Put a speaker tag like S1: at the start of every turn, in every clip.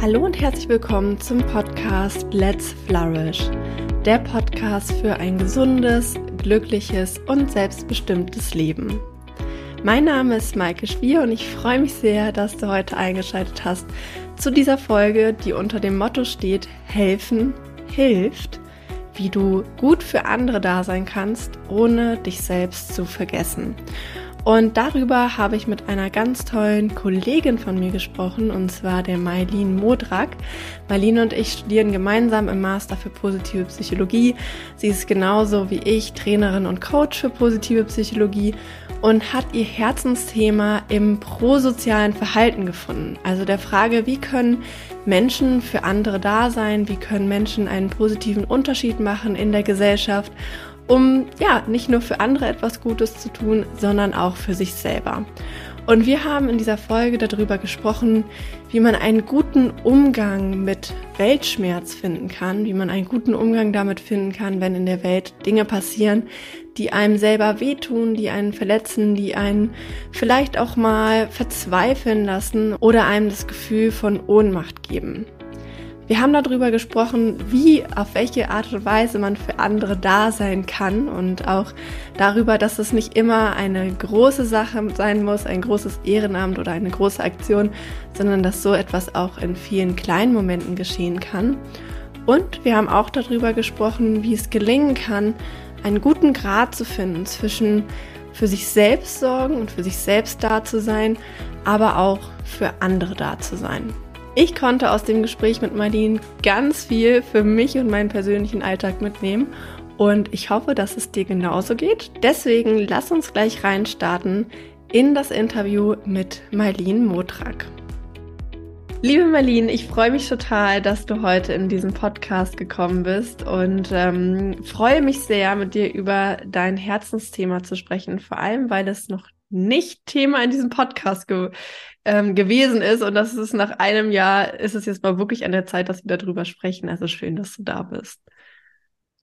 S1: Hallo und herzlich willkommen zum Podcast Let's Flourish, der Podcast für ein gesundes, glückliches und selbstbestimmtes Leben. Mein Name ist Maike Schwier und ich freue mich sehr, dass du heute eingeschaltet hast zu dieser Folge, die unter dem Motto steht, helfen hilft, wie du gut für andere da sein kannst, ohne dich selbst zu vergessen. Und darüber habe ich mit einer ganz tollen Kollegin von mir gesprochen, und zwar der Mailin Modrak. Mailin und ich studieren gemeinsam im Master für positive Psychologie. Sie ist genauso wie ich Trainerin und Coach für positive Psychologie und hat ihr Herzensthema im prosozialen Verhalten gefunden. Also der Frage, wie können Menschen für andere da sein, wie können Menschen einen positiven Unterschied machen in der Gesellschaft um ja nicht nur für andere etwas Gutes zu tun, sondern auch für sich selber. Und wir haben in dieser Folge darüber gesprochen, wie man einen guten Umgang mit Weltschmerz finden kann, wie man einen guten Umgang damit finden kann, wenn in der Welt Dinge passieren, die einem selber wehtun, die einen verletzen, die einen vielleicht auch mal verzweifeln lassen oder einem das Gefühl von Ohnmacht geben. Wir haben darüber gesprochen, wie, auf welche Art und Weise man für andere da sein kann und auch darüber, dass es nicht immer eine große Sache sein muss, ein großes Ehrenamt oder eine große Aktion, sondern dass so etwas auch in vielen kleinen Momenten geschehen kann. Und wir haben auch darüber gesprochen, wie es gelingen kann, einen guten Grad zu finden zwischen für sich selbst sorgen und für sich selbst da zu sein, aber auch für andere da zu sein. Ich konnte aus dem Gespräch mit Marlene ganz viel für mich und meinen persönlichen Alltag mitnehmen und ich hoffe, dass es dir genauso geht. Deswegen lass uns gleich reinstarten in das Interview mit Marlene Motrak. Liebe Marlene, ich freue mich total, dass du heute in diesen Podcast gekommen bist und ähm, freue mich sehr, mit dir über dein Herzensthema zu sprechen, vor allem weil es noch nicht Thema in diesem Podcast ge ähm, gewesen ist. Und das ist nach einem Jahr, ist es jetzt mal wirklich an der Zeit, dass wir darüber sprechen. Also schön, dass du da bist.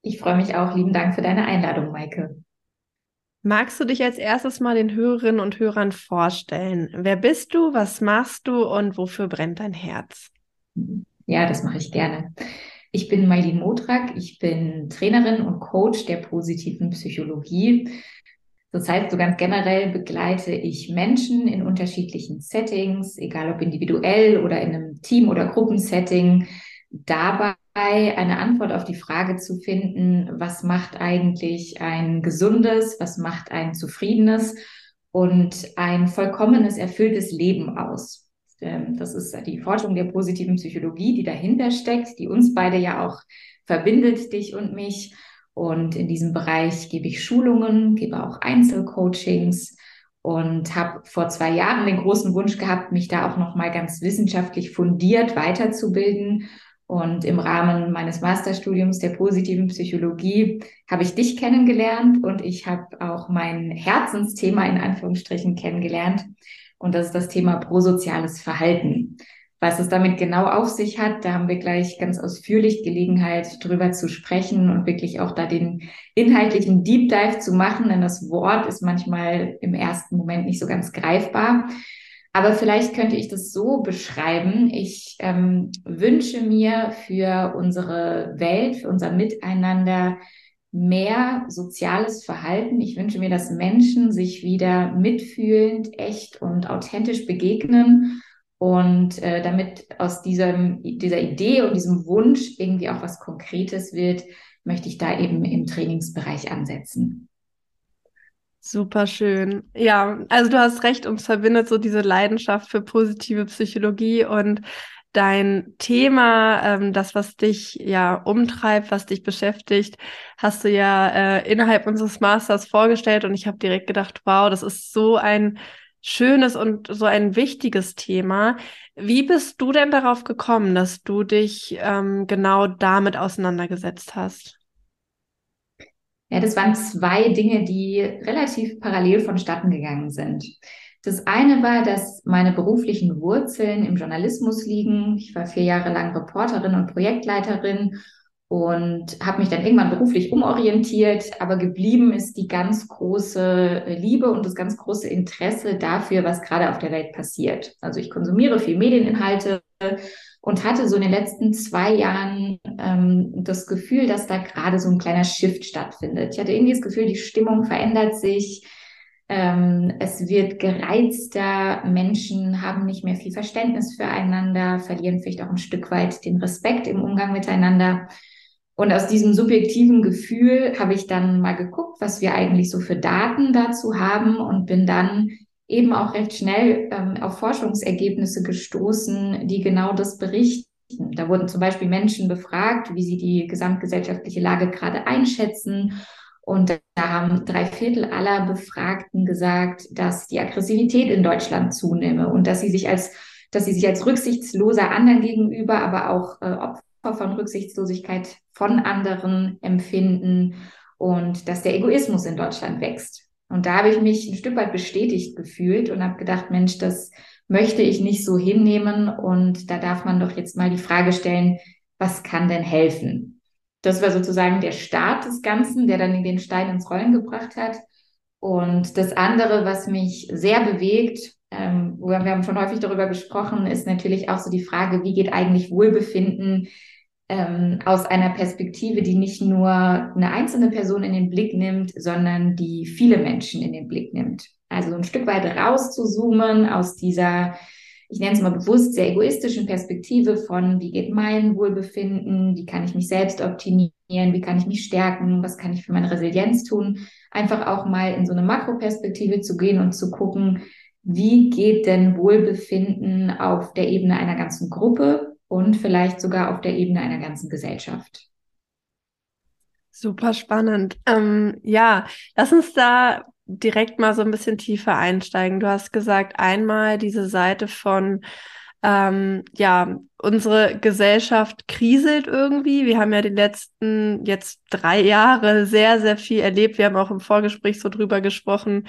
S2: Ich freue mich auch. Lieben Dank für deine Einladung, Maike.
S1: Magst du dich als erstes mal den Hörerinnen und Hörern vorstellen? Wer bist du, was machst du und wofür brennt dein Herz?
S2: Ja, das mache ich gerne. Ich bin Mailin Motrak, ich bin Trainerin und Coach der positiven Psychologie. Das heißt, so ganz generell begleite ich Menschen in unterschiedlichen Settings, egal ob individuell oder in einem Team- oder Gruppensetting, dabei eine Antwort auf die Frage zu finden, was macht eigentlich ein gesundes, was macht ein zufriedenes und ein vollkommenes, erfülltes Leben aus. Ähm, das ist die Forschung der positiven Psychologie, die dahinter steckt, die uns beide ja auch verbindet, dich und mich. Und in diesem Bereich gebe ich Schulungen, gebe auch Einzelcoachings und habe vor zwei Jahren den großen Wunsch gehabt, mich da auch noch mal ganz wissenschaftlich fundiert weiterzubilden. Und im Rahmen meines Masterstudiums der positiven Psychologie habe ich dich kennengelernt und ich habe auch mein Herzensthema in Anführungsstrichen kennengelernt. Und das ist das Thema prosoziales Verhalten. Was es damit genau auf sich hat, da haben wir gleich ganz ausführlich Gelegenheit, drüber zu sprechen und wirklich auch da den inhaltlichen Deep Dive zu machen, denn das Wort ist manchmal im ersten Moment nicht so ganz greifbar. Aber vielleicht könnte ich das so beschreiben. Ich ähm, wünsche mir für unsere Welt, für unser Miteinander mehr soziales Verhalten. Ich wünsche mir, dass Menschen sich wieder mitfühlend, echt und authentisch begegnen und äh, damit aus diesem, dieser Idee und diesem Wunsch irgendwie auch was Konkretes wird, möchte ich da eben im Trainingsbereich ansetzen.
S1: Super schön. Ja, also du hast recht, uns verbindet so diese Leidenschaft für positive Psychologie und dein Thema, ähm, das, was dich ja umtreibt, was dich beschäftigt, hast du ja äh, innerhalb unseres Masters vorgestellt und ich habe direkt gedacht, wow, das ist so ein schönes und so ein wichtiges Thema. Wie bist du denn darauf gekommen, dass du dich ähm, genau damit auseinandergesetzt hast?
S2: Ja, das waren zwei Dinge, die relativ parallel vonstatten gegangen sind. Das eine war, dass meine beruflichen Wurzeln im Journalismus liegen. Ich war vier Jahre lang Reporterin und Projektleiterin und habe mich dann irgendwann beruflich umorientiert, aber geblieben ist die ganz große Liebe und das ganz große Interesse dafür, was gerade auf der Welt passiert. Also ich konsumiere viel Medieninhalte und hatte so in den letzten zwei Jahren ähm, das Gefühl, dass da gerade so ein kleiner Shift stattfindet. Ich hatte irgendwie das Gefühl, die Stimmung verändert sich. Ähm, es wird gereizter, Menschen haben nicht mehr viel Verständnis füreinander, verlieren vielleicht auch ein Stück weit den Respekt im Umgang miteinander. Und aus diesem subjektiven Gefühl habe ich dann mal geguckt, was wir eigentlich so für Daten dazu haben und bin dann eben auch recht schnell ähm, auf Forschungsergebnisse gestoßen, die genau das berichten. Da wurden zum Beispiel Menschen befragt, wie sie die gesamtgesellschaftliche Lage gerade einschätzen. Und da haben drei Viertel aller Befragten gesagt, dass die Aggressivität in Deutschland zunehme und dass sie sich als, dass sie sich als rücksichtsloser anderen gegenüber, aber auch äh, von Rücksichtslosigkeit von anderen empfinden und dass der Egoismus in Deutschland wächst. Und da habe ich mich ein Stück weit bestätigt gefühlt und habe gedacht, Mensch, das möchte ich nicht so hinnehmen. Und da darf man doch jetzt mal die Frage stellen, was kann denn helfen? Das war sozusagen der Start des Ganzen, der dann den Stein ins Rollen gebracht hat. Und das andere, was mich sehr bewegt, ähm, wir haben schon häufig darüber gesprochen, ist natürlich auch so die Frage, wie geht eigentlich Wohlbefinden ähm, aus einer Perspektive, die nicht nur eine einzelne Person in den Blick nimmt, sondern die viele Menschen in den Blick nimmt. Also so ein Stück weit rauszuzoomen aus dieser, ich nenne es mal bewusst, sehr egoistischen Perspektive von, wie geht mein Wohlbefinden, wie kann ich mich selbst optimieren, wie kann ich mich stärken, was kann ich für meine Resilienz tun, einfach auch mal in so eine Makroperspektive zu gehen und zu gucken, wie geht denn Wohlbefinden auf der Ebene einer ganzen Gruppe und vielleicht sogar auf der Ebene einer ganzen Gesellschaft.
S1: Super spannend. Ähm, ja, lass uns da direkt mal so ein bisschen tiefer einsteigen. Du hast gesagt, einmal diese Seite von, ähm, ja, unsere Gesellschaft kriselt irgendwie. Wir haben ja die letzten jetzt drei Jahre sehr, sehr viel erlebt. Wir haben auch im Vorgespräch so drüber gesprochen,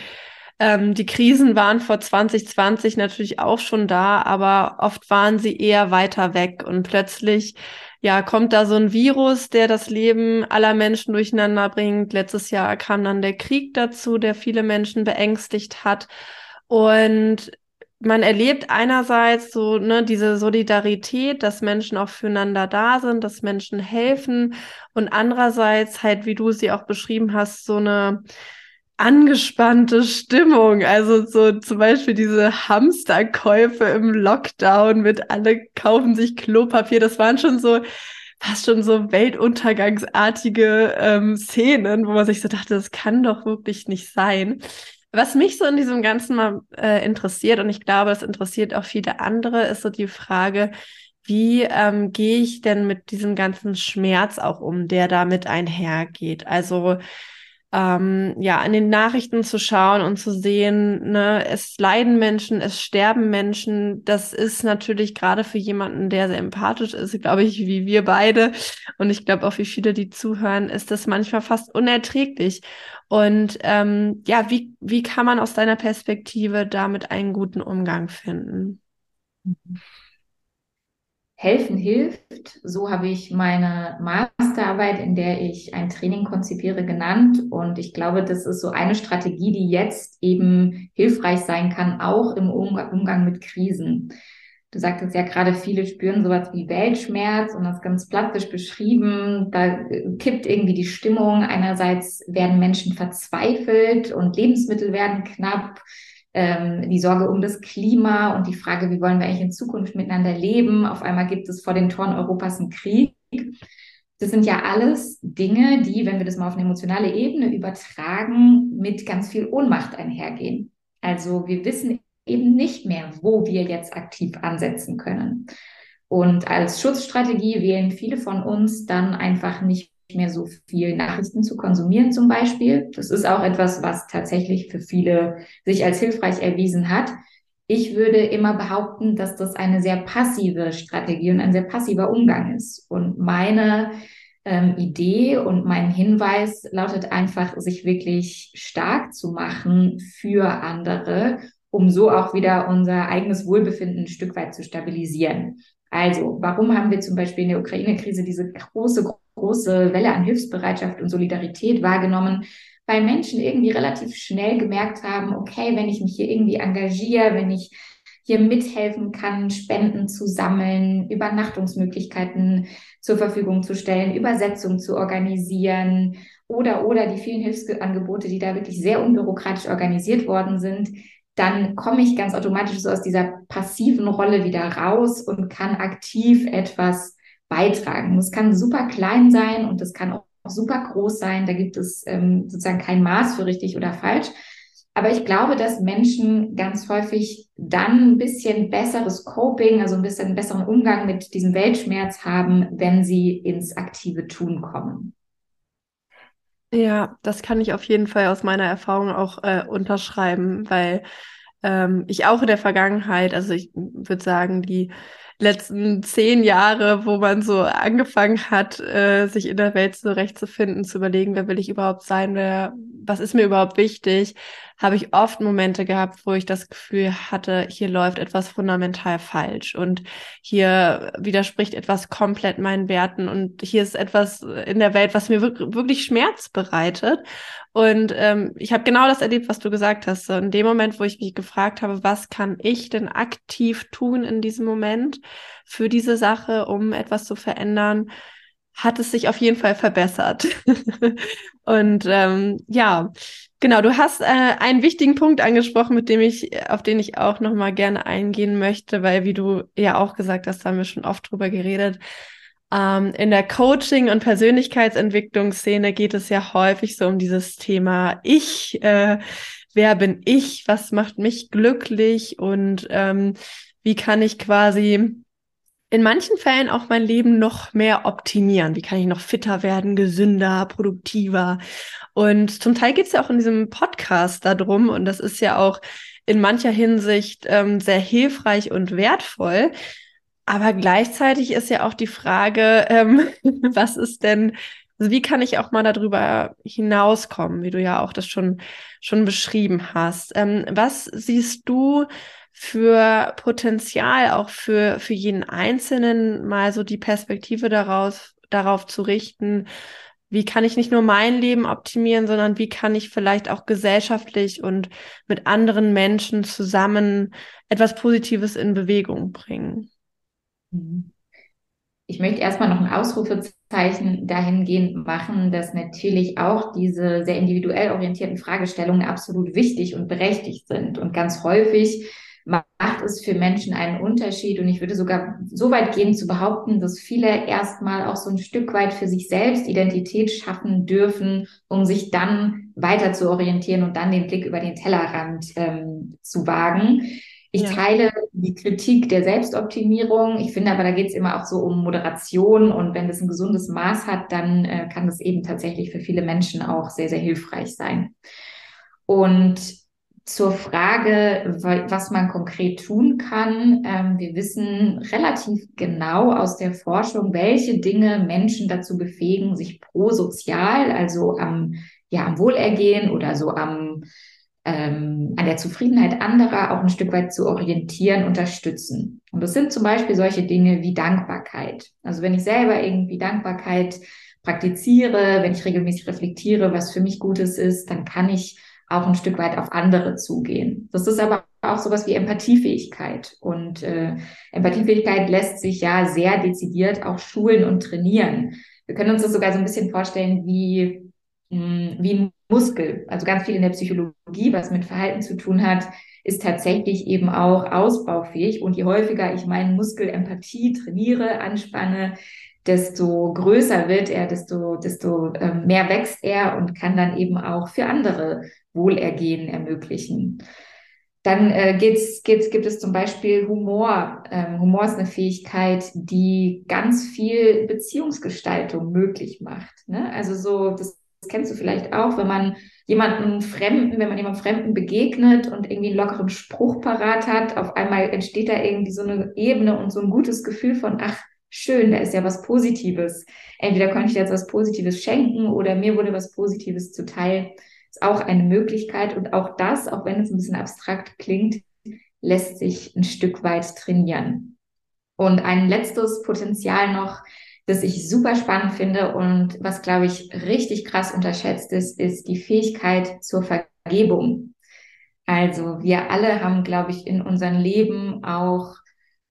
S1: ähm, die Krisen waren vor 2020 natürlich auch schon da, aber oft waren sie eher weiter weg und plötzlich ja, kommt da so ein Virus, der das Leben aller Menschen durcheinander bringt. Letztes Jahr kam dann der Krieg dazu, der viele Menschen beängstigt hat. Und man erlebt einerseits so ne, diese Solidarität, dass Menschen auch füreinander da sind, dass Menschen helfen und andererseits halt, wie du sie auch beschrieben hast, so eine angespannte Stimmung. Also so zum Beispiel diese Hamsterkäufe im Lockdown mit alle kaufen sich Klopapier. Das waren schon so fast schon so weltuntergangsartige ähm, Szenen, wo man sich so dachte, das kann doch wirklich nicht sein. Was mich so in diesem Ganzen mal äh, interessiert, und ich glaube, es interessiert auch viele andere, ist so die Frage, wie ähm, gehe ich denn mit diesem ganzen Schmerz auch um, der damit einhergeht? Also ähm, ja, an den Nachrichten zu schauen und zu sehen, ne, es leiden Menschen, es sterben Menschen. Das ist natürlich gerade für jemanden, der sehr empathisch ist, glaube ich, wie wir beide und ich glaube auch wie viele, die zuhören, ist das manchmal fast unerträglich. Und ähm, ja, wie, wie kann man aus deiner Perspektive damit einen guten Umgang finden?
S2: Mhm. Helfen hilft. So habe ich meine Masterarbeit, in der ich ein Training konzipiere, genannt. Und ich glaube, das ist so eine Strategie, die jetzt eben hilfreich sein kann, auch im Umgang mit Krisen. Du sagtest ja gerade, viele spüren sowas wie Weltschmerz und das ganz plastisch beschrieben. Da kippt irgendwie die Stimmung. Einerseits werden Menschen verzweifelt und Lebensmittel werden knapp ähm, die Sorge um das Klima und die Frage, wie wollen wir eigentlich in Zukunft miteinander leben. Auf einmal gibt es vor den Toren Europas einen Krieg. Das sind ja alles Dinge, die, wenn wir das mal auf eine emotionale Ebene übertragen, mit ganz viel Ohnmacht einhergehen. Also wir wissen eben nicht mehr, wo wir jetzt aktiv ansetzen können. Und als Schutzstrategie wählen viele von uns dann einfach nicht mehr so viel Nachrichten zu konsumieren zum Beispiel. Das ist auch etwas, was tatsächlich für viele sich als hilfreich erwiesen hat. Ich würde immer behaupten, dass das eine sehr passive Strategie und ein sehr passiver Umgang ist. Und meine ähm, Idee und mein Hinweis lautet einfach, sich wirklich stark zu machen für andere, um so auch wieder unser eigenes Wohlbefinden ein Stück weit zu stabilisieren. Also, warum haben wir zum Beispiel in der Ukraine-Krise diese große große Welle an Hilfsbereitschaft und Solidarität wahrgenommen, weil Menschen irgendwie relativ schnell gemerkt haben, okay, wenn ich mich hier irgendwie engagiere, wenn ich hier mithelfen kann, Spenden zu sammeln, Übernachtungsmöglichkeiten zur Verfügung zu stellen, Übersetzung zu organisieren oder, oder die vielen Hilfsangebote, die da wirklich sehr unbürokratisch organisiert worden sind, dann komme ich ganz automatisch so aus dieser passiven Rolle wieder raus und kann aktiv etwas beitragen. Das kann super klein sein und das kann auch super groß sein. Da gibt es ähm, sozusagen kein Maß für richtig oder falsch. Aber ich glaube, dass Menschen ganz häufig dann ein bisschen besseres Coping, also ein bisschen besseren Umgang mit diesem Weltschmerz haben, wenn sie ins aktive Tun kommen.
S1: Ja, das kann ich auf jeden Fall aus meiner Erfahrung auch äh, unterschreiben, weil ähm, ich auch in der Vergangenheit, also ich würde sagen, die letzten zehn Jahre, wo man so angefangen hat, äh, sich in der Welt zurechtzufinden, zu überlegen, wer will ich überhaupt sein, wer, was ist mir überhaupt wichtig, habe ich oft Momente gehabt, wo ich das Gefühl hatte, hier läuft etwas fundamental falsch und hier widerspricht etwas komplett meinen Werten und hier ist etwas in der Welt, was mir wirklich Schmerz bereitet. Und ähm, ich habe genau das erlebt, was du gesagt hast. in dem Moment, wo ich mich gefragt habe, was kann ich denn aktiv tun in diesem Moment für diese Sache, um etwas zu verändern, hat es sich auf jeden Fall verbessert. und ähm, ja, genau, du hast äh, einen wichtigen Punkt angesprochen, mit dem ich, auf den ich auch nochmal gerne eingehen möchte, weil wie du ja auch gesagt hast, haben wir schon oft drüber geredet, ähm, in der Coaching- und Persönlichkeitsentwicklungsszene geht es ja häufig so um dieses Thema Ich. Äh, wer bin ich? Was macht mich glücklich? Und ähm, wie kann ich quasi in manchen Fällen auch mein Leben noch mehr optimieren? Wie kann ich noch fitter werden, gesünder, produktiver? Und zum Teil geht es ja auch in diesem Podcast darum, und das ist ja auch in mancher Hinsicht ähm, sehr hilfreich und wertvoll. Aber gleichzeitig ist ja auch die Frage, ähm, was ist denn, also wie kann ich auch mal darüber hinauskommen, wie du ja auch das schon, schon beschrieben hast. Ähm, was siehst du für Potenzial auch für, für jeden Einzelnen, mal so die Perspektive daraus, darauf zu richten, wie kann ich nicht nur mein Leben optimieren, sondern wie kann ich vielleicht auch gesellschaftlich und mit anderen Menschen zusammen etwas Positives in Bewegung bringen?
S2: Mhm. Ich möchte erstmal noch ein Ausrufezeichen dahingehend machen, dass natürlich auch diese sehr individuell orientierten Fragestellungen absolut wichtig und berechtigt sind. Und ganz häufig macht es für Menschen einen Unterschied. Und ich würde sogar so weit gehen zu behaupten, dass viele erstmal auch so ein Stück weit für sich selbst Identität schaffen dürfen, um sich dann weiter zu orientieren und dann den Blick über den Tellerrand ähm, zu wagen. Ich ja. teile die Kritik der Selbstoptimierung. Ich finde aber, da geht es immer auch so um Moderation und wenn das ein gesundes Maß hat, dann äh, kann das eben tatsächlich für viele Menschen auch sehr, sehr hilfreich sein. Und zur Frage, was man konkret tun kann. Ähm, wir wissen relativ genau aus der Forschung, welche Dinge Menschen dazu befähigen, sich prosozial, also am, ja, am Wohlergehen oder so am ähm, an der Zufriedenheit anderer auch ein Stück weit zu orientieren, unterstützen. Und das sind zum Beispiel solche Dinge wie Dankbarkeit. Also wenn ich selber irgendwie Dankbarkeit praktiziere, wenn ich regelmäßig reflektiere, was für mich Gutes ist, dann kann ich auch ein Stück weit auf andere zugehen. Das ist aber auch sowas wie Empathiefähigkeit. Und äh, Empathiefähigkeit lässt sich ja sehr dezidiert auch schulen und trainieren. Wir können uns das sogar so ein bisschen vorstellen wie, mh, hm, wie ein Muskel, also ganz viel in der Psychologie, was mit Verhalten zu tun hat, ist tatsächlich eben auch ausbaufähig. Und je häufiger ich meinen Muskel Empathie trainiere, anspanne, desto größer wird er, desto, desto ähm, mehr wächst er und kann dann eben auch für andere Wohlergehen ermöglichen. Dann äh, geht's, geht's, gibt es zum Beispiel Humor. Ähm, Humor ist eine Fähigkeit, die ganz viel Beziehungsgestaltung möglich macht. Ne? Also so, das das kennst du vielleicht auch, wenn man jemanden Fremden, wenn man jemandem Fremden begegnet und irgendwie einen lockeren Spruch parat hat, auf einmal entsteht da irgendwie so eine Ebene und so ein gutes Gefühl von, ach, schön, da ist ja was Positives. Entweder konnte ich jetzt was Positives schenken oder mir wurde was Positives zuteil. Ist auch eine Möglichkeit und auch das, auch wenn es ein bisschen abstrakt klingt, lässt sich ein Stück weit trainieren. Und ein letztes Potenzial noch, das ich super spannend finde und was, glaube ich, richtig krass unterschätzt ist, ist die Fähigkeit zur Vergebung. Also wir alle haben, glaube ich, in unserem Leben auch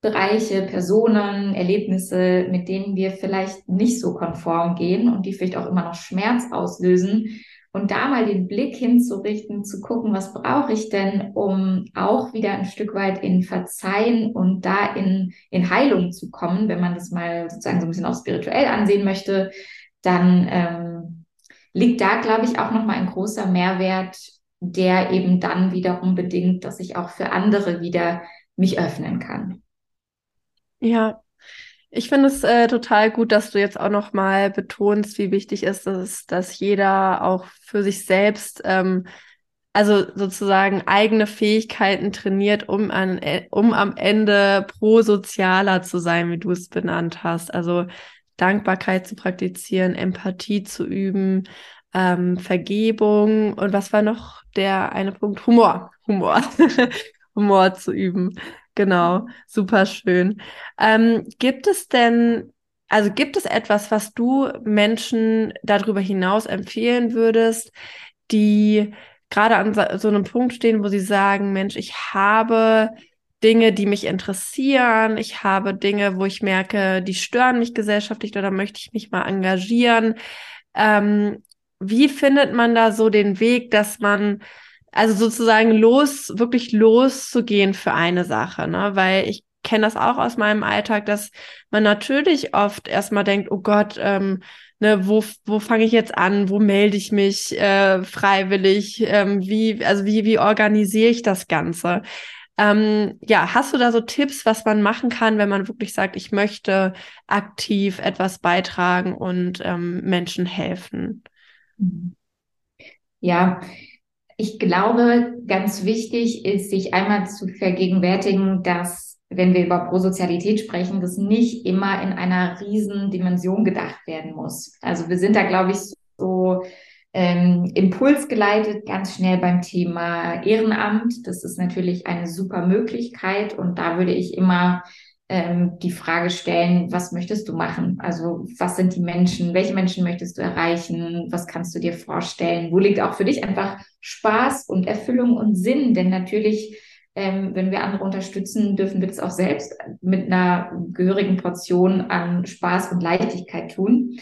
S2: Bereiche, Personen, Erlebnisse, mit denen wir vielleicht nicht so konform gehen und die vielleicht auch immer noch Schmerz auslösen. Und da mal den Blick hinzurichten, zu gucken, was brauche ich denn, um auch wieder ein Stück weit in Verzeihen und da in, in Heilung zu kommen, wenn man das mal sozusagen so ein bisschen auch spirituell ansehen möchte, dann ähm, liegt da, glaube ich, auch nochmal ein großer Mehrwert, der eben dann wiederum bedingt, dass ich auch für andere wieder mich öffnen kann.
S1: Ja, ich finde es äh, total gut, dass du jetzt auch noch mal betonst, wie wichtig ist es, dass jeder auch für sich selbst, ähm, also sozusagen eigene Fähigkeiten trainiert, um, an, äh, um am Ende prosozialer zu sein, wie du es benannt hast. Also Dankbarkeit zu praktizieren, Empathie zu üben, ähm, Vergebung und was war noch der eine Punkt? Humor. Humor. Humor zu üben. Genau, super schön. Ähm, gibt es denn, also gibt es etwas, was du Menschen darüber hinaus empfehlen würdest, die gerade an so einem Punkt stehen, wo sie sagen, Mensch, ich habe Dinge, die mich interessieren, ich habe Dinge, wo ich merke, die stören mich gesellschaftlich oder möchte ich mich mal engagieren. Ähm, wie findet man da so den Weg, dass man also sozusagen los, wirklich loszugehen für eine Sache, ne? Weil ich kenne das auch aus meinem Alltag, dass man natürlich oft erstmal denkt, oh Gott, ähm, ne, wo, wo fange ich jetzt an, wo melde ich mich äh, freiwillig, ähm, wie, also wie, wie organisiere ich das Ganze? Ähm, ja, hast du da so Tipps, was man machen kann, wenn man wirklich sagt, ich möchte aktiv etwas beitragen und ähm, Menschen helfen?
S2: Ja, ich glaube, ganz wichtig ist, sich einmal zu vergegenwärtigen, dass, wenn wir über Prosozialität sprechen, das nicht immer in einer riesen Dimension gedacht werden muss. Also wir sind da, glaube ich, so ähm, impulsgeleitet ganz schnell beim Thema Ehrenamt. Das ist natürlich eine super Möglichkeit und da würde ich immer ähm, die Frage stellen, was möchtest du machen? Also was sind die Menschen? Welche Menschen möchtest du erreichen? Was kannst du dir vorstellen? Wo liegt auch für dich einfach Spaß und Erfüllung und Sinn? Denn natürlich, ähm, wenn wir andere unterstützen, dürfen wir das auch selbst mit einer gehörigen Portion an Spaß und Leichtigkeit tun.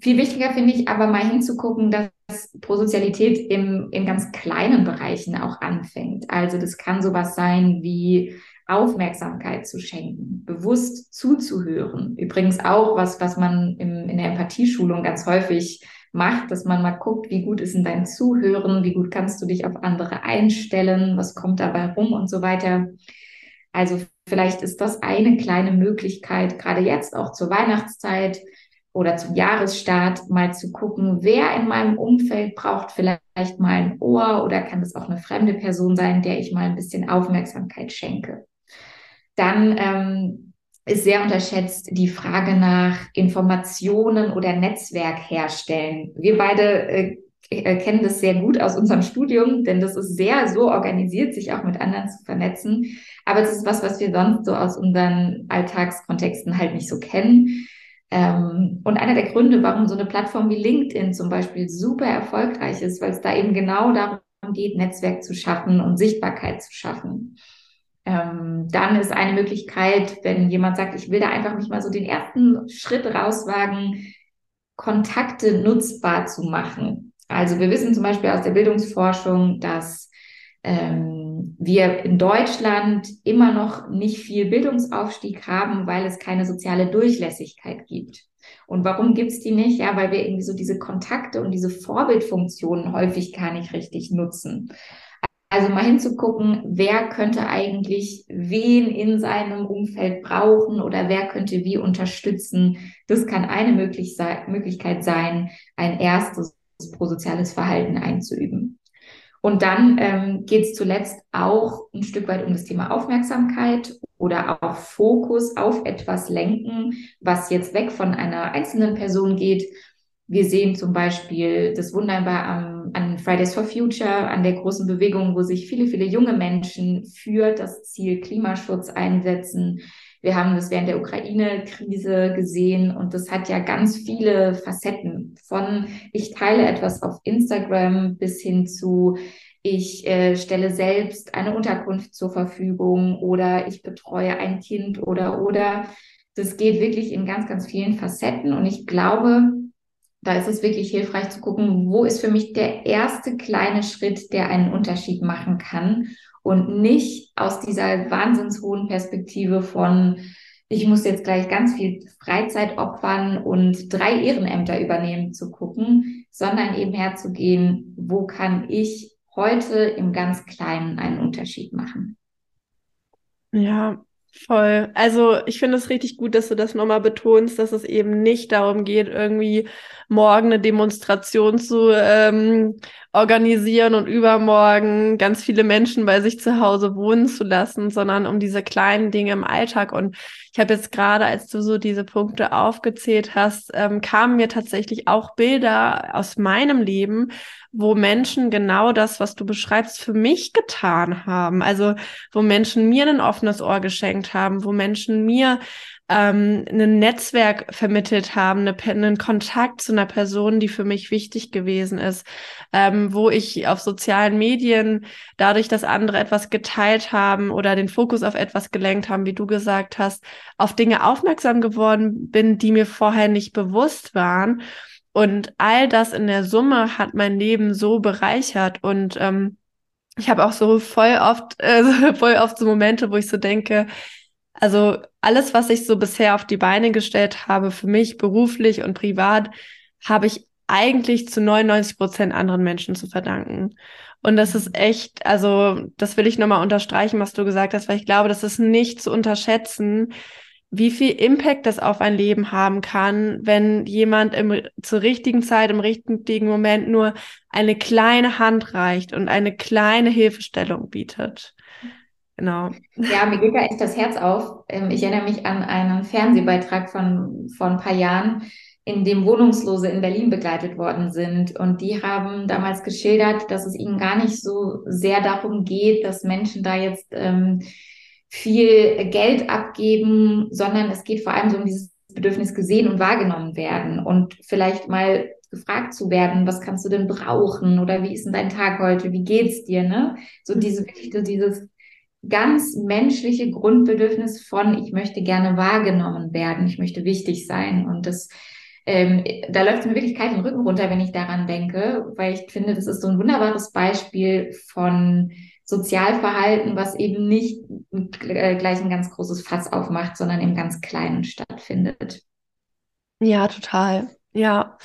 S2: Viel wichtiger finde ich aber mal hinzugucken, dass Prosozialität im, in ganz kleinen Bereichen auch anfängt. Also das kann sowas sein wie Aufmerksamkeit zu schenken, bewusst zuzuhören. Übrigens auch was, was man im, in der Empathieschulung ganz häufig macht, dass man mal guckt, wie gut ist denn dein Zuhören, wie gut kannst du dich auf andere einstellen, was kommt dabei rum und so weiter. Also vielleicht ist das eine kleine Möglichkeit, gerade jetzt auch zur Weihnachtszeit oder zum Jahresstart mal zu gucken, wer in meinem Umfeld braucht vielleicht mal ein Ohr oder kann es auch eine fremde Person sein, der ich mal ein bisschen Aufmerksamkeit schenke. Dann ähm, ist sehr unterschätzt die Frage nach Informationen oder Netzwerk herstellen. Wir beide äh, äh, kennen das sehr gut aus unserem Studium, denn das ist sehr so organisiert, sich auch mit anderen zu vernetzen. Aber es ist was, was wir sonst so aus unseren Alltagskontexten halt nicht so kennen. Ähm, und einer der Gründe, warum so eine Plattform wie LinkedIn zum Beispiel super erfolgreich ist, weil es da eben genau darum geht, Netzwerk zu schaffen und Sichtbarkeit zu schaffen. Ähm, dann ist eine Möglichkeit, wenn jemand sagt, ich will da einfach mich mal so den ersten Schritt rauswagen, Kontakte nutzbar zu machen. Also wir wissen zum Beispiel aus der Bildungsforschung, dass ähm, wir in Deutschland immer noch nicht viel Bildungsaufstieg haben, weil es keine soziale Durchlässigkeit gibt. Und warum gibt's die nicht? Ja, weil wir irgendwie so diese Kontakte und diese Vorbildfunktionen häufig gar nicht richtig nutzen. Also mal hinzugucken, wer könnte eigentlich wen in seinem Umfeld brauchen oder wer könnte wie unterstützen. Das kann eine Möglichkeit sein, ein erstes prosoziales Verhalten einzuüben. Und dann ähm, geht es zuletzt auch ein Stück weit um das Thema Aufmerksamkeit oder auch Fokus auf etwas lenken, was jetzt weg von einer einzelnen Person geht wir sehen zum Beispiel das wunderbar am, an Fridays for Future, an der großen Bewegung, wo sich viele, viele junge Menschen für das Ziel Klimaschutz einsetzen. Wir haben das während der Ukraine-Krise gesehen und das hat ja ganz viele Facetten von ich teile etwas auf Instagram bis hin zu ich äh, stelle selbst eine Unterkunft zur Verfügung oder ich betreue ein Kind oder oder. Das geht wirklich in ganz, ganz vielen Facetten und ich glaube, da ist es wirklich hilfreich zu gucken, wo ist für mich der erste kleine Schritt, der einen Unterschied machen kann und nicht aus dieser wahnsinns hohen Perspektive von, ich muss jetzt gleich ganz viel Freizeit opfern und drei Ehrenämter übernehmen zu gucken, sondern eben herzugehen, wo kann ich heute im ganz Kleinen einen Unterschied machen.
S1: Ja, voll. Also ich finde es richtig gut, dass du das nochmal betonst, dass es eben nicht darum geht, irgendwie morgen eine Demonstration zu ähm, organisieren und übermorgen ganz viele Menschen bei sich zu Hause wohnen zu lassen, sondern um diese kleinen Dinge im Alltag. Und ich habe jetzt gerade, als du so diese Punkte aufgezählt hast, ähm, kamen mir tatsächlich auch Bilder aus meinem Leben, wo Menschen genau das, was du beschreibst, für mich getan haben. Also wo Menschen mir ein offenes Ohr geschenkt haben, wo Menschen mir ähm, ein Netzwerk vermittelt haben, eine, einen Kontakt zu einer Person, die für mich wichtig gewesen ist, ähm, wo ich auf sozialen Medien dadurch, dass andere etwas geteilt haben oder den Fokus auf etwas gelenkt haben, wie du gesagt hast, auf Dinge aufmerksam geworden bin, die mir vorher nicht bewusst waren. Und all das in der Summe hat mein Leben so bereichert und ähm, ich habe auch so voll oft, äh, voll oft so Momente, wo ich so denke, also alles, was ich so bisher auf die Beine gestellt habe, für mich beruflich und privat, habe ich eigentlich zu 99 Prozent anderen Menschen zu verdanken. Und das ist echt, also das will ich nochmal unterstreichen, was du gesagt hast, weil ich glaube, das ist nicht zu unterschätzen, wie viel Impact das auf ein Leben haben kann, wenn jemand im, zur richtigen Zeit, im richtigen Moment nur eine kleine Hand reicht und eine kleine Hilfestellung bietet. Genau.
S2: Ja, mir geht da echt das Herz auf. Ähm, ich erinnere mich an einen Fernsehbeitrag von, von ein paar Jahren, in dem Wohnungslose in Berlin begleitet worden sind. Und die haben damals geschildert, dass es ihnen gar nicht so sehr darum geht, dass Menschen da jetzt ähm, viel Geld abgeben, sondern es geht vor allem so um dieses Bedürfnis gesehen und wahrgenommen werden und vielleicht mal gefragt zu werden, was kannst du denn brauchen oder wie ist denn dein Tag heute, wie geht's dir, ne? So diese, dieses ganz menschliche Grundbedürfnis von, ich möchte gerne wahrgenommen werden, ich möchte wichtig sein. Und das, ähm, da läuft mir wirklich kalt den Rücken runter, wenn ich daran denke, weil ich finde, das ist so ein wunderbares Beispiel von Sozialverhalten, was eben nicht äh, gleich ein ganz großes Fass aufmacht, sondern im ganz Kleinen stattfindet.
S1: Ja, total. Ja.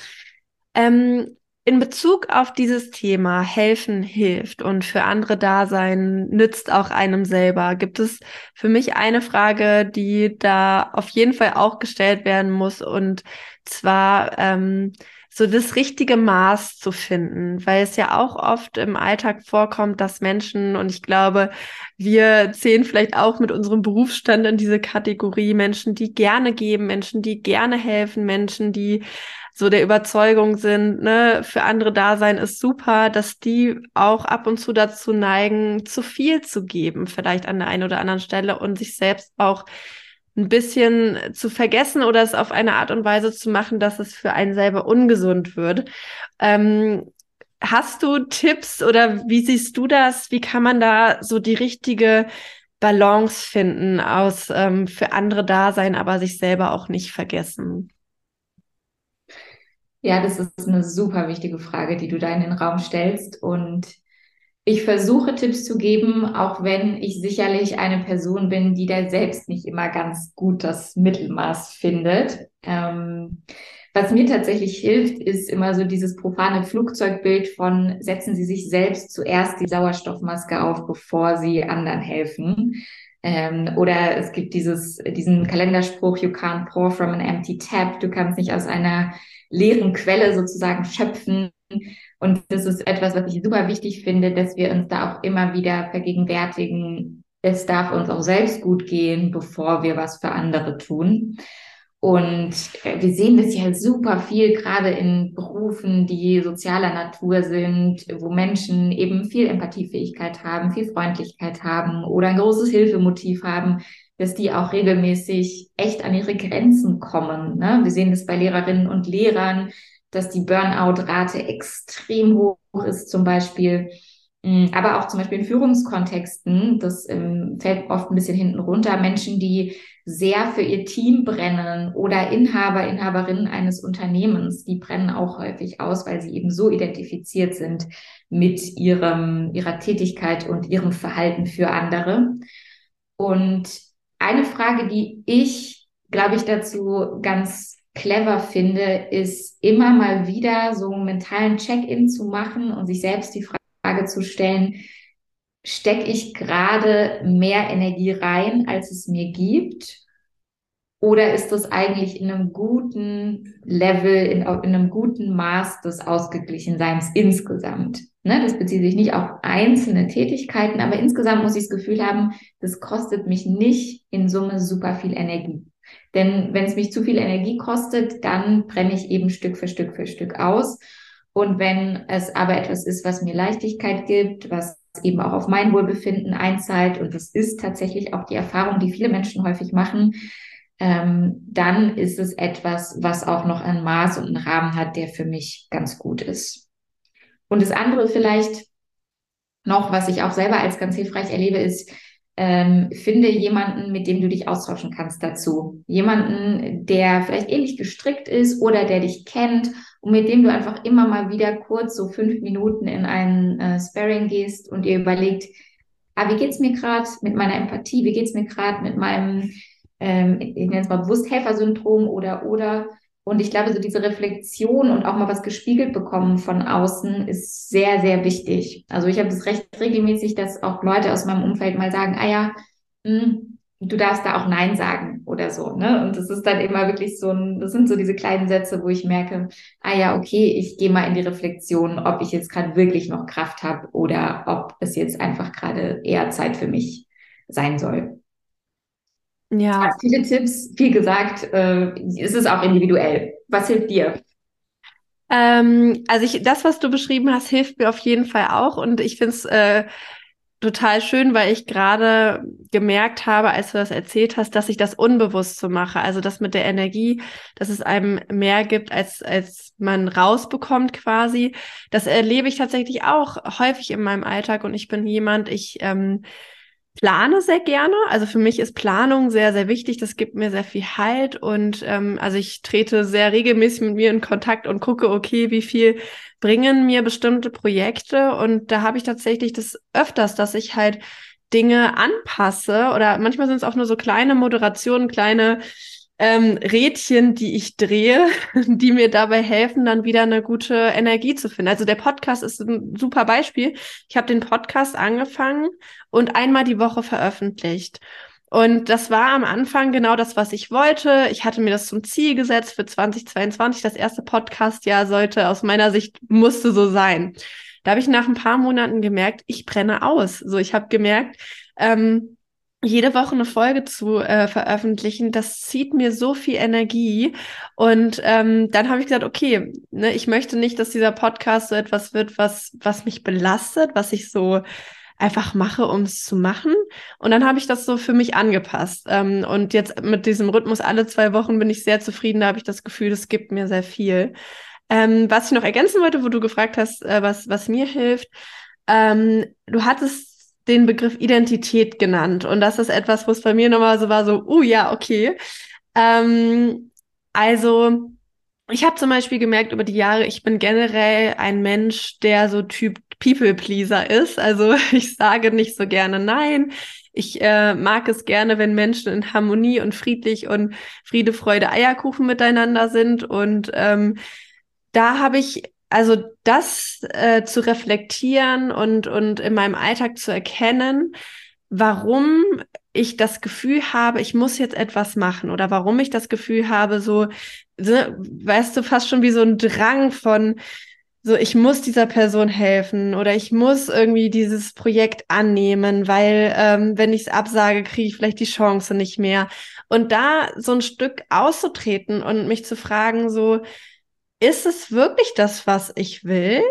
S1: Ähm, in Bezug auf dieses Thema helfen hilft und für andere da sein nützt auch einem selber, gibt es für mich eine Frage, die da auf jeden Fall auch gestellt werden muss und zwar ähm, so das richtige Maß zu finden, weil es ja auch oft im Alltag vorkommt, dass Menschen, und ich glaube, wir zählen vielleicht auch mit unserem Berufsstand in diese Kategorie Menschen, die gerne geben, Menschen, die gerne helfen, Menschen, die so der Überzeugung sind, ne, für andere da sein ist super, dass die auch ab und zu dazu neigen, zu viel zu geben, vielleicht an der einen oder anderen Stelle und sich selbst auch ein bisschen zu vergessen oder es auf eine Art und Weise zu machen, dass es für einen selber ungesund wird. Ähm, hast du Tipps oder wie siehst du das? Wie kann man da so die richtige Balance finden aus ähm, für andere da sein, aber sich selber auch nicht vergessen?
S2: Ja, das ist eine super wichtige Frage, die du da in den Raum stellst. Und ich versuche Tipps zu geben, auch wenn ich sicherlich eine Person bin, die da selbst nicht immer ganz gut das Mittelmaß findet. Ähm, was mir tatsächlich hilft, ist immer so dieses profane Flugzeugbild von setzen Sie sich selbst zuerst die Sauerstoffmaske auf, bevor Sie anderen helfen. Ähm, oder es gibt dieses, diesen Kalenderspruch, you can't pour from an empty tap. Du kannst nicht aus einer leeren Quelle sozusagen schöpfen. Und das ist etwas, was ich super wichtig finde, dass wir uns da auch immer wieder vergegenwärtigen, es darf uns auch selbst gut gehen, bevor wir was für andere tun. Und äh, wir sehen das ja super viel, gerade in Berufen, die sozialer Natur sind, wo Menschen eben viel Empathiefähigkeit haben, viel Freundlichkeit haben oder ein großes Hilfemotiv haben, dass die auch regelmäßig echt an ihre Grenzen kommen. Ne? Wir sehen das bei Lehrerinnen und Lehrern, dass die Burnout-Rate extrem hoch ist zum Beispiel. Mm, aber auch zum Beispiel in Führungskontexten, das ähm, fällt oft ein bisschen hinten runter, Menschen, die sehr für ihr Team brennen oder Inhaber, Inhaberinnen eines Unternehmens, die brennen auch häufig aus, weil sie eben so identifiziert sind mit ihrem, ihrer Tätigkeit und ihrem Verhalten für andere. Und eine Frage, die ich, glaube ich, dazu ganz clever finde, ist immer mal wieder so einen mentalen Check-in zu machen und sich selbst die Frage zu stellen, stecke ich gerade mehr Energie rein, als es mir gibt? Oder ist das eigentlich in einem guten Level, in, in einem guten Maß des Ausgeglichenseins insgesamt? Ne, das bezieht sich nicht auf einzelne Tätigkeiten, aber insgesamt muss ich das Gefühl haben, das kostet mich nicht in Summe super viel Energie. Denn wenn es mich zu viel Energie kostet, dann brenne ich eben Stück für Stück für Stück aus. Und wenn es aber etwas ist, was mir Leichtigkeit gibt, was eben auch auf mein Wohlbefinden einzahlt, und das ist tatsächlich auch die Erfahrung, die viele Menschen häufig machen, ähm, dann ist es etwas, was auch noch ein Maß und einen Rahmen hat, der für mich ganz gut ist. Und das andere vielleicht noch, was ich auch selber als ganz hilfreich erlebe, ist, ähm, finde jemanden, mit dem du dich austauschen kannst dazu. Jemanden, der vielleicht ähnlich gestrickt ist oder der dich kennt und mit dem du einfach immer mal wieder kurz so fünf Minuten in einen äh, Sparring gehst und ihr überlegt, ah, wie geht's mir gerade mit meiner Empathie, wie geht's mir gerade mit meinem, ähm, ich nenne es mal bewusst Helfersyndrom oder oder und ich glaube, so diese Reflexion und auch mal was gespiegelt bekommen von außen ist sehr, sehr wichtig. Also ich habe das recht regelmäßig, dass auch Leute aus meinem Umfeld mal sagen, ah ja, mh, hm, du darfst da auch Nein sagen oder so. Ne? Und das ist dann immer wirklich so ein, das sind so diese kleinen Sätze, wo ich merke, ah ja, okay, ich gehe mal in die Reflexion, ob ich jetzt gerade wirklich noch Kraft habe oder ob es jetzt einfach gerade eher Zeit für mich sein soll. Ja. ja viele Tipps, viel gesagt, äh, ist es auch individuell. Was hilft dir?
S1: Ähm, also ich, das, was du beschrieben hast, hilft mir auf jeden Fall auch und ich finde es äh, total schön, weil ich gerade gemerkt habe, als du das erzählt hast, dass ich das unbewusst so mache. Also das mit der Energie, dass es einem mehr gibt, als, als man rausbekommt quasi. Das erlebe ich tatsächlich auch häufig in meinem Alltag und ich bin jemand, ich ähm, plane sehr gerne. Also für mich ist Planung sehr, sehr wichtig. Das gibt mir sehr viel Halt und ähm, also ich trete sehr regelmäßig mit mir in Kontakt und gucke, okay, wie viel bringen mir bestimmte Projekte und da habe ich tatsächlich das öfters, dass ich halt Dinge anpasse oder manchmal sind es auch nur so kleine Moderationen, kleine ähm, Rädchen, die ich drehe, die mir dabei helfen, dann wieder eine gute Energie zu finden. Also der Podcast ist ein super Beispiel. Ich habe den Podcast angefangen und einmal die Woche veröffentlicht. Und das war am Anfang genau das, was ich wollte. Ich hatte mir das zum Ziel gesetzt für 2022. Das erste Podcast-Jahr sollte aus meiner Sicht musste so sein. Da habe ich nach ein paar Monaten gemerkt, ich brenne aus. So, ich habe gemerkt, ähm, jede Woche eine Folge zu äh, veröffentlichen, das zieht mir so viel Energie. Und ähm, dann habe ich gesagt, okay, ne, ich möchte nicht, dass dieser Podcast so etwas wird, was, was mich belastet, was ich so einfach mache, um es zu machen. Und dann habe ich das so für mich angepasst. Ähm, und jetzt mit diesem Rhythmus alle zwei Wochen bin ich sehr zufrieden. Da habe ich das Gefühl, es gibt mir sehr viel. Ähm, was ich noch ergänzen wollte, wo du gefragt hast, äh, was, was mir hilft, ähm, du hattest den Begriff Identität genannt. Und das ist etwas, wo es bei mir nochmal so war, so, uh ja, okay. Ähm, also, ich habe zum Beispiel gemerkt über die Jahre, ich bin generell ein Mensch, der so Typ People-Pleaser ist. Also ich sage nicht so gerne Nein. Ich äh, mag es gerne, wenn Menschen in Harmonie und friedlich und Friede, Freude, Eierkuchen miteinander sind. Und ähm, da habe ich also das äh, zu reflektieren und, und in meinem Alltag zu erkennen, warum ich das Gefühl habe, ich muss jetzt etwas machen oder warum ich das Gefühl habe, so, so weißt du, fast schon wie so ein Drang von, so, ich muss dieser Person helfen oder ich muss irgendwie dieses Projekt annehmen, weil ähm, wenn ich es absage, kriege ich vielleicht die Chance nicht mehr. Und da so ein Stück auszutreten und mich zu fragen, so, ist es wirklich das, was ich will?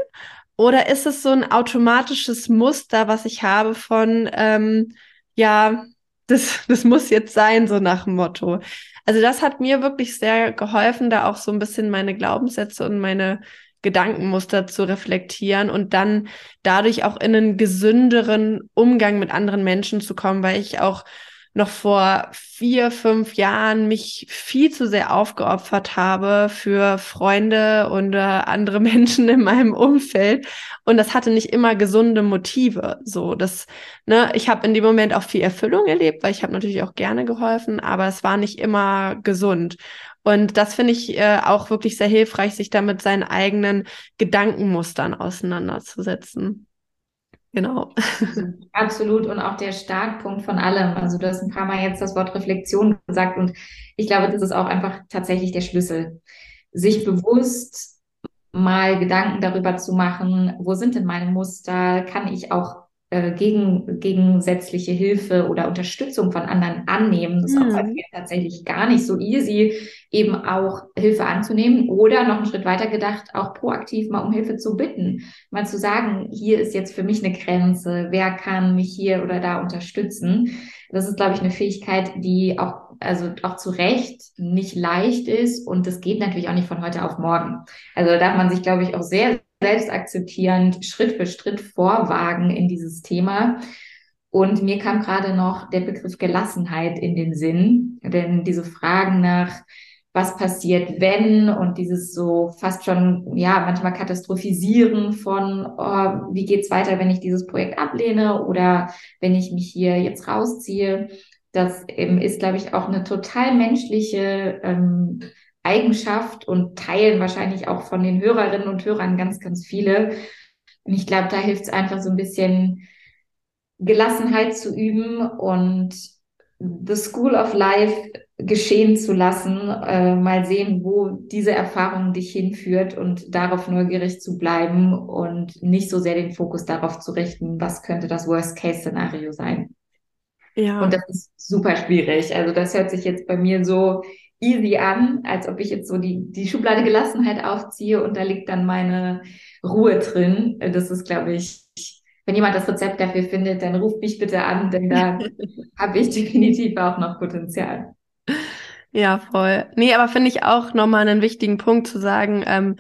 S1: Oder ist es so ein automatisches Muster, was ich habe von, ähm, ja, das, das muss jetzt sein, so nach dem Motto. Also das hat mir wirklich sehr geholfen, da auch so ein bisschen meine Glaubenssätze und meine Gedankenmuster zu reflektieren und dann dadurch auch in einen gesünderen Umgang mit anderen Menschen zu kommen, weil ich auch noch vor vier, fünf Jahren mich viel zu sehr aufgeopfert habe für Freunde und äh, andere Menschen in meinem Umfeld. Und das hatte nicht immer gesunde Motive. So, das, ne, ich habe in dem Moment auch viel Erfüllung erlebt, weil ich habe natürlich auch gerne geholfen, aber es war nicht immer gesund. Und das finde ich äh, auch wirklich sehr hilfreich, sich da mit seinen eigenen Gedankenmustern auseinanderzusetzen. Genau.
S2: Absolut. Und auch der Startpunkt von allem. Also du hast ein paar Mal jetzt das Wort Reflexion gesagt und ich glaube, das ist auch einfach tatsächlich der Schlüssel. Sich bewusst mal Gedanken darüber zu machen, wo sind denn meine Muster? Kann ich auch äh, gegen, gegensätzliche Hilfe oder Unterstützung von anderen annehmen. Das ist auch mhm. tatsächlich gar nicht so easy, eben auch Hilfe anzunehmen oder noch einen Schritt weiter gedacht, auch proaktiv mal um Hilfe zu bitten, mal zu sagen, hier ist jetzt für mich eine Grenze, wer kann mich hier oder da unterstützen. Das ist, glaube ich, eine Fähigkeit, die auch also auch zu Recht nicht leicht ist und das geht natürlich auch nicht von heute auf morgen. Also da darf man sich, glaube ich, auch sehr selbstakzeptierend Schritt für Schritt vorwagen in dieses Thema. Und mir kam gerade noch der Begriff Gelassenheit in den Sinn, denn diese Fragen nach, was passiert, wenn und dieses so fast schon, ja, manchmal katastrophisieren von, oh, wie geht's weiter, wenn ich dieses Projekt ablehne oder wenn ich mich hier jetzt rausziehe. Das ähm, ist, glaube ich, auch eine total menschliche ähm, Eigenschaft und teilen wahrscheinlich auch von den Hörerinnen und Hörern ganz, ganz viele. Und ich glaube, da hilft es einfach so ein bisschen Gelassenheit zu üben und the School of Life geschehen zu lassen, äh, mal sehen, wo diese Erfahrung dich hinführt und darauf neugierig zu bleiben und nicht so sehr den Fokus darauf zu richten, was könnte das Worst-Case-Szenario sein. Ja. Und das ist super schwierig. Also das hört sich jetzt bei mir so easy an, als ob ich jetzt so die, die Schublade Gelassenheit aufziehe und da liegt dann meine Ruhe drin. Das ist, glaube ich, wenn jemand das Rezept dafür findet, dann ruft mich bitte an, denn da habe ich definitiv auch noch Potenzial.
S1: Ja, voll. Nee, aber finde ich auch nochmal einen wichtigen Punkt zu sagen, ähm,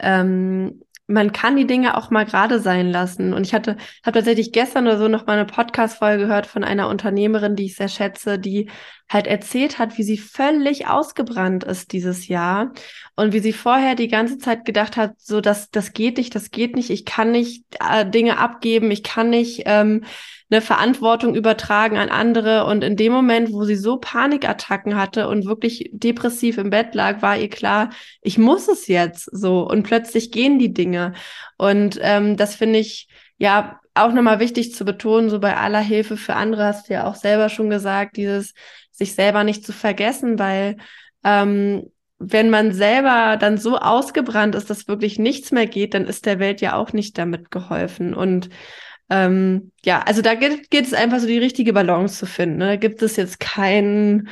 S1: ähm, man kann die Dinge auch mal gerade sein lassen. Und ich hatte, habe tatsächlich gestern oder so noch mal eine Podcast-Folge gehört von einer Unternehmerin, die ich sehr schätze, die halt erzählt hat, wie sie völlig ausgebrannt ist dieses Jahr und wie sie vorher die ganze Zeit gedacht hat, so das, das geht nicht, das geht nicht, ich kann nicht äh, Dinge abgeben, ich kann nicht ähm, eine Verantwortung übertragen an andere. Und in dem Moment, wo sie so Panikattacken hatte und wirklich depressiv im Bett lag, war ihr klar, ich muss es jetzt so. Und plötzlich gehen die Dinge. Und ähm, das finde ich ja auch nochmal wichtig zu betonen, so bei aller Hilfe für andere hast du ja auch selber schon gesagt, dieses sich selber nicht zu vergessen, weil ähm, wenn man selber dann so ausgebrannt ist, dass wirklich nichts mehr geht, dann ist der Welt ja auch nicht damit geholfen. Und ähm, ja, also da geht, geht es einfach so die richtige Balance zu finden. Ne? Da gibt es jetzt kein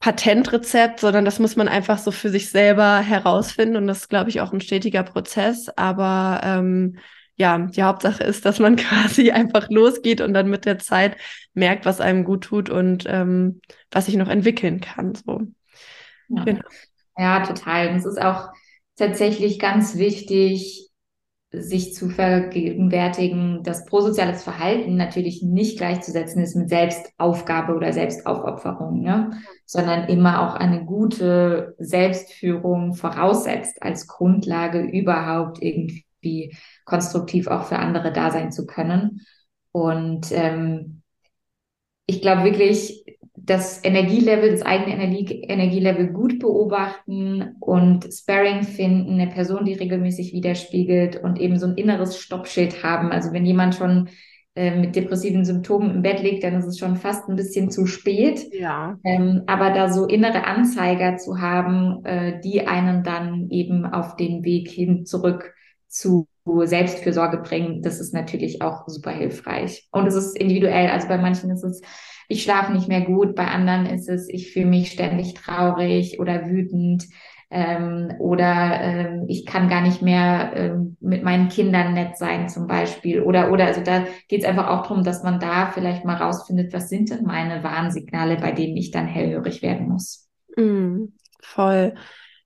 S1: Patentrezept, sondern das muss man einfach so für sich selber herausfinden. Und das ist, glaube ich, auch ein stetiger Prozess. Aber ähm, ja, die Hauptsache ist, dass man quasi einfach losgeht und dann mit der Zeit merkt, was einem gut tut und ähm, was sich noch entwickeln kann. So.
S2: Ja. Genau. ja, total. es ist auch tatsächlich ganz wichtig, sich zu vergegenwärtigen, dass prosoziales Verhalten natürlich nicht gleichzusetzen ist mit Selbstaufgabe oder Selbstaufopferung, ne? sondern immer auch eine gute Selbstführung voraussetzt als Grundlage überhaupt irgendwie konstruktiv auch für andere da sein zu können. Und ähm, ich glaube wirklich, das Energielevel, das eigene Energie, Energielevel gut beobachten und Sparring finden, eine Person, die regelmäßig widerspiegelt und eben so ein inneres Stoppschild haben. Also wenn jemand schon äh, mit depressiven Symptomen im Bett liegt, dann ist es schon fast ein bisschen zu spät.
S1: Ja.
S2: Ähm, aber da so innere Anzeiger zu haben, äh, die einen dann eben auf den Weg hin zurück zu Selbstfürsorge bringen, das ist natürlich auch super hilfreich. Und es ist individuell. Also bei manchen ist es, ich schlafe nicht mehr gut, bei anderen ist es, ich fühle mich ständig traurig oder wütend ähm, oder ähm, ich kann gar nicht mehr ähm, mit meinen Kindern nett sein zum Beispiel oder oder also da geht es einfach auch darum, dass man da vielleicht mal rausfindet, was sind denn meine Warnsignale, bei denen ich dann hellhörig werden muss.
S1: Mm, voll.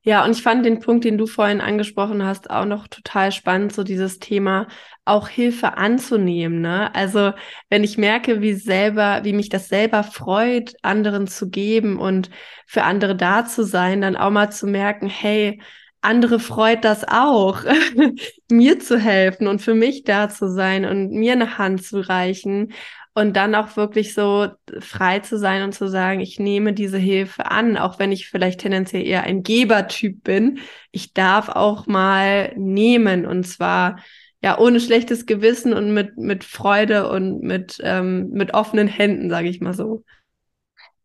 S1: Ja, und ich fand den Punkt, den du vorhin angesprochen hast, auch noch total spannend, so dieses Thema auch Hilfe anzunehmen. Ne? Also wenn ich merke, wie selber, wie mich das selber freut, anderen zu geben und für andere da zu sein, dann auch mal zu merken, hey, andere freut das auch, mir zu helfen und für mich da zu sein und mir eine Hand zu reichen und dann auch wirklich so frei zu sein und zu sagen, ich nehme diese Hilfe an, auch wenn ich vielleicht tendenziell eher ein Gebertyp bin. Ich darf auch mal nehmen und zwar ja ohne schlechtes Gewissen und mit mit Freude und mit ähm, mit offenen Händen, sage ich mal so.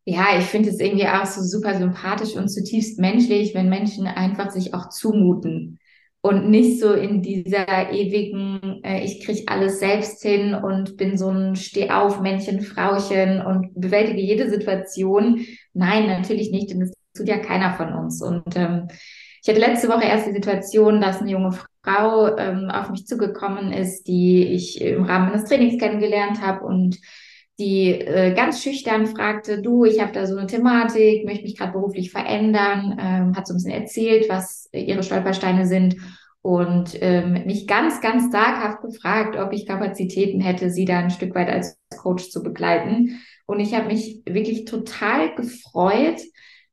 S2: Ja, ich finde es irgendwie auch so super sympathisch und zutiefst menschlich, wenn Menschen einfach sich auch zumuten und nicht so in dieser ewigen, äh, ich kriege alles selbst hin und bin so ein Stehauf-Männchen, Frauchen und bewältige jede Situation. Nein, natürlich nicht, denn das tut ja keiner von uns. Und ähm, ich hatte letzte Woche erst die Situation, dass eine junge Frau ähm, auf mich zugekommen ist, die ich im Rahmen meines Trainings kennengelernt habe und die äh, ganz schüchtern fragte, du, ich habe da so eine Thematik, möchte mich gerade beruflich verändern, ähm, hat so ein bisschen erzählt, was ihre Stolpersteine sind und ähm, mich ganz, ganz zaghaft gefragt, ob ich Kapazitäten hätte, sie da ein Stück weit als Coach zu begleiten. Und ich habe mich wirklich total gefreut,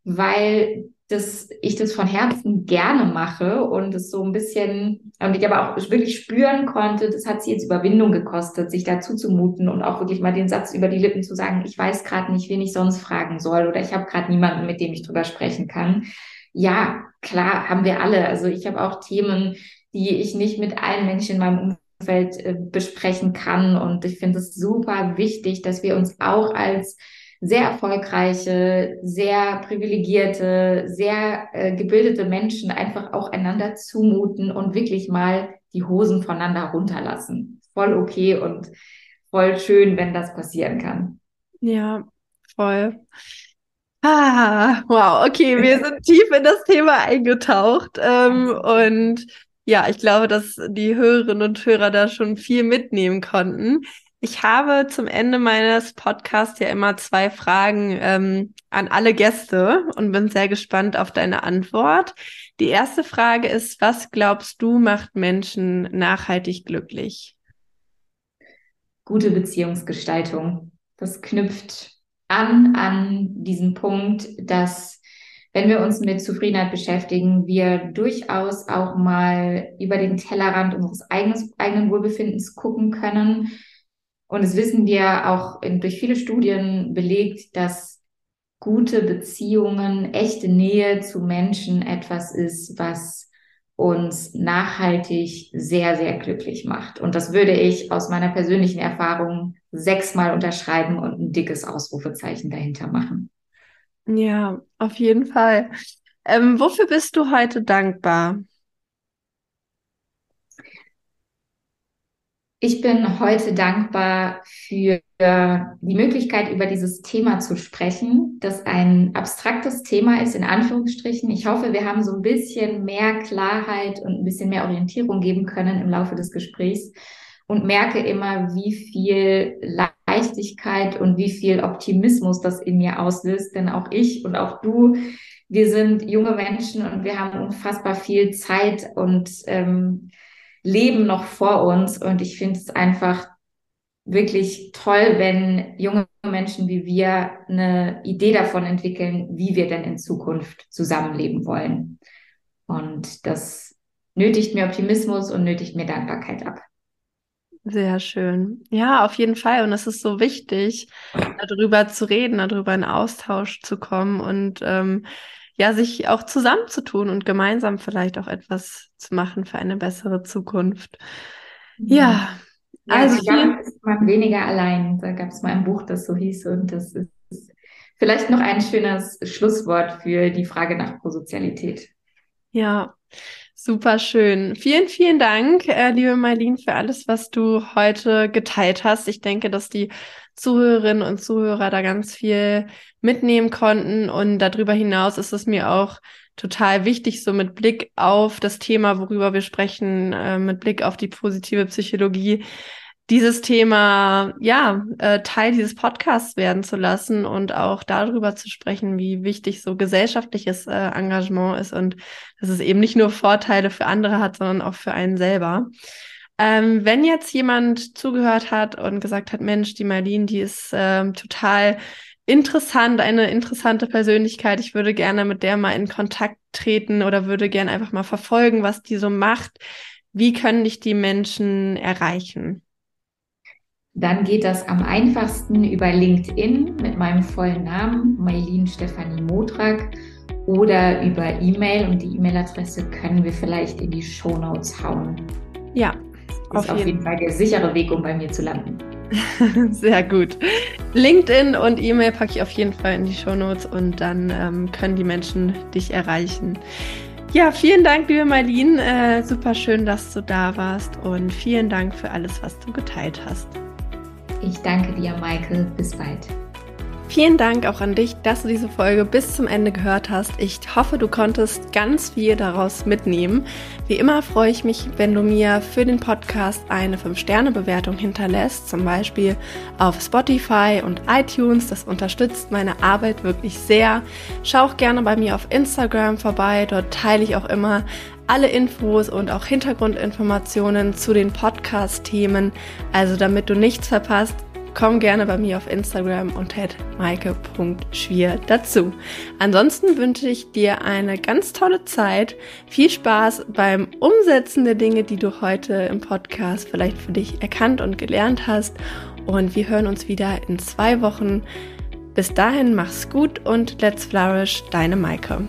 S2: weil dass ich das von Herzen gerne mache und es so ein bisschen, und ich aber auch wirklich spüren konnte, das hat sie jetzt Überwindung gekostet, sich dazu zu muten und auch wirklich mal den Satz über die Lippen zu sagen, ich weiß gerade nicht, wen ich sonst fragen soll oder ich habe gerade niemanden, mit dem ich drüber sprechen kann. Ja, klar, haben wir alle. Also ich habe auch Themen, die ich nicht mit allen Menschen in meinem Umfeld äh, besprechen kann und ich finde es super wichtig, dass wir uns auch als sehr erfolgreiche, sehr privilegierte, sehr äh, gebildete Menschen einfach auch einander zumuten und wirklich mal die Hosen voneinander runterlassen. Voll okay und voll schön, wenn das passieren kann.
S1: Ja, voll. Ah, wow, okay, wir sind tief in das Thema eingetaucht ähm, und ja, ich glaube, dass die Hörerinnen und Hörer da schon viel mitnehmen konnten. Ich habe zum Ende meines Podcasts ja immer zwei Fragen ähm, an alle Gäste und bin sehr gespannt auf deine Antwort. Die erste Frage ist, was glaubst du macht Menschen nachhaltig glücklich?
S2: Gute Beziehungsgestaltung. Das knüpft an an diesen Punkt, dass wenn wir uns mit Zufriedenheit beschäftigen, wir durchaus auch mal über den Tellerrand unseres eigenen, eigenen Wohlbefindens gucken können und es wissen wir auch in, durch viele Studien belegt, dass gute Beziehungen, echte Nähe zu Menschen etwas ist, was uns nachhaltig sehr, sehr glücklich macht. Und das würde ich aus meiner persönlichen Erfahrung sechsmal unterschreiben und ein dickes Ausrufezeichen dahinter machen.
S1: Ja, auf jeden Fall. Ähm, wofür bist du heute dankbar?
S2: Ich bin heute dankbar für die Möglichkeit, über dieses Thema zu sprechen, das ein abstraktes Thema ist, in Anführungsstrichen. Ich hoffe, wir haben so ein bisschen mehr Klarheit und ein bisschen mehr Orientierung geben können im Laufe des Gesprächs und merke immer, wie viel Leichtigkeit und wie viel Optimismus das in mir auslöst. Denn auch ich und auch du, wir sind junge Menschen und wir haben unfassbar viel Zeit und ähm, Leben noch vor uns. Und ich finde es einfach wirklich toll, wenn junge Menschen wie wir eine Idee davon entwickeln, wie wir denn in Zukunft zusammenleben wollen. Und das nötigt mir Optimismus und nötigt mir Dankbarkeit ab.
S1: Sehr schön. Ja, auf jeden Fall. Und es ist so wichtig, darüber zu reden, darüber in Austausch zu kommen und ähm, ja, sich auch zusammenzutun und gemeinsam vielleicht auch etwas zu machen für eine bessere Zukunft. Ja,
S2: ja also vielen... ist man weniger allein. Da gab es mal ein Buch, das so hieß und das ist vielleicht noch ein schönes Schlusswort für die Frage nach Prosozialität.
S1: Ja, Super schön. Vielen, vielen Dank, äh, liebe Marlene, für alles, was du heute geteilt hast. Ich denke, dass die Zuhörerinnen und Zuhörer da ganz viel mitnehmen konnten. Und darüber hinaus ist es mir auch total wichtig, so mit Blick auf das Thema, worüber wir sprechen, äh, mit Blick auf die positive Psychologie, dieses Thema, ja, äh, Teil dieses Podcasts werden zu lassen und auch darüber zu sprechen, wie wichtig so gesellschaftliches äh, Engagement ist und dass es eben nicht nur Vorteile für andere hat, sondern auch für einen selber. Ähm, wenn jetzt jemand zugehört hat und gesagt hat, Mensch, die Marlene, die ist ähm, total interessant, eine interessante Persönlichkeit. Ich würde gerne mit der mal in Kontakt treten oder würde gerne einfach mal verfolgen, was die so macht. Wie können dich die Menschen erreichen?
S2: Dann geht das am einfachsten über LinkedIn mit meinem vollen Namen, Mailin Stefanie Modrak, oder über E-Mail. Und die E-Mail-Adresse können wir vielleicht in die Show Notes hauen.
S1: Ja,
S2: auf, ist auf jeden Fall der sichere Weg, um bei mir zu landen.
S1: Sehr gut. LinkedIn und E-Mail packe ich auf jeden Fall in die Show Notes und dann ähm, können die Menschen dich erreichen. Ja, vielen Dank, liebe Marlene. Äh, super schön, dass du da warst und vielen Dank für alles, was du geteilt hast.
S2: Ich danke dir, Michael. Bis bald.
S1: Vielen Dank auch an dich, dass du diese Folge bis zum Ende gehört hast. Ich hoffe, du konntest ganz viel daraus mitnehmen. Wie immer freue ich mich, wenn du mir für den Podcast eine 5-Sterne-Bewertung hinterlässt, zum Beispiel auf Spotify und iTunes. Das unterstützt meine Arbeit wirklich sehr. Schau auch gerne bei mir auf Instagram vorbei. Dort teile ich auch immer alle Infos und auch Hintergrundinformationen zu den Podcast-Themen. Also damit du nichts verpasst, komm gerne bei mir auf Instagram und maike.schwier dazu. Ansonsten wünsche ich dir eine ganz tolle Zeit. Viel Spaß beim Umsetzen der Dinge, die du heute im Podcast vielleicht für dich erkannt und gelernt hast. Und wir hören uns wieder in zwei Wochen. Bis dahin mach's gut und let's flourish, deine Maike.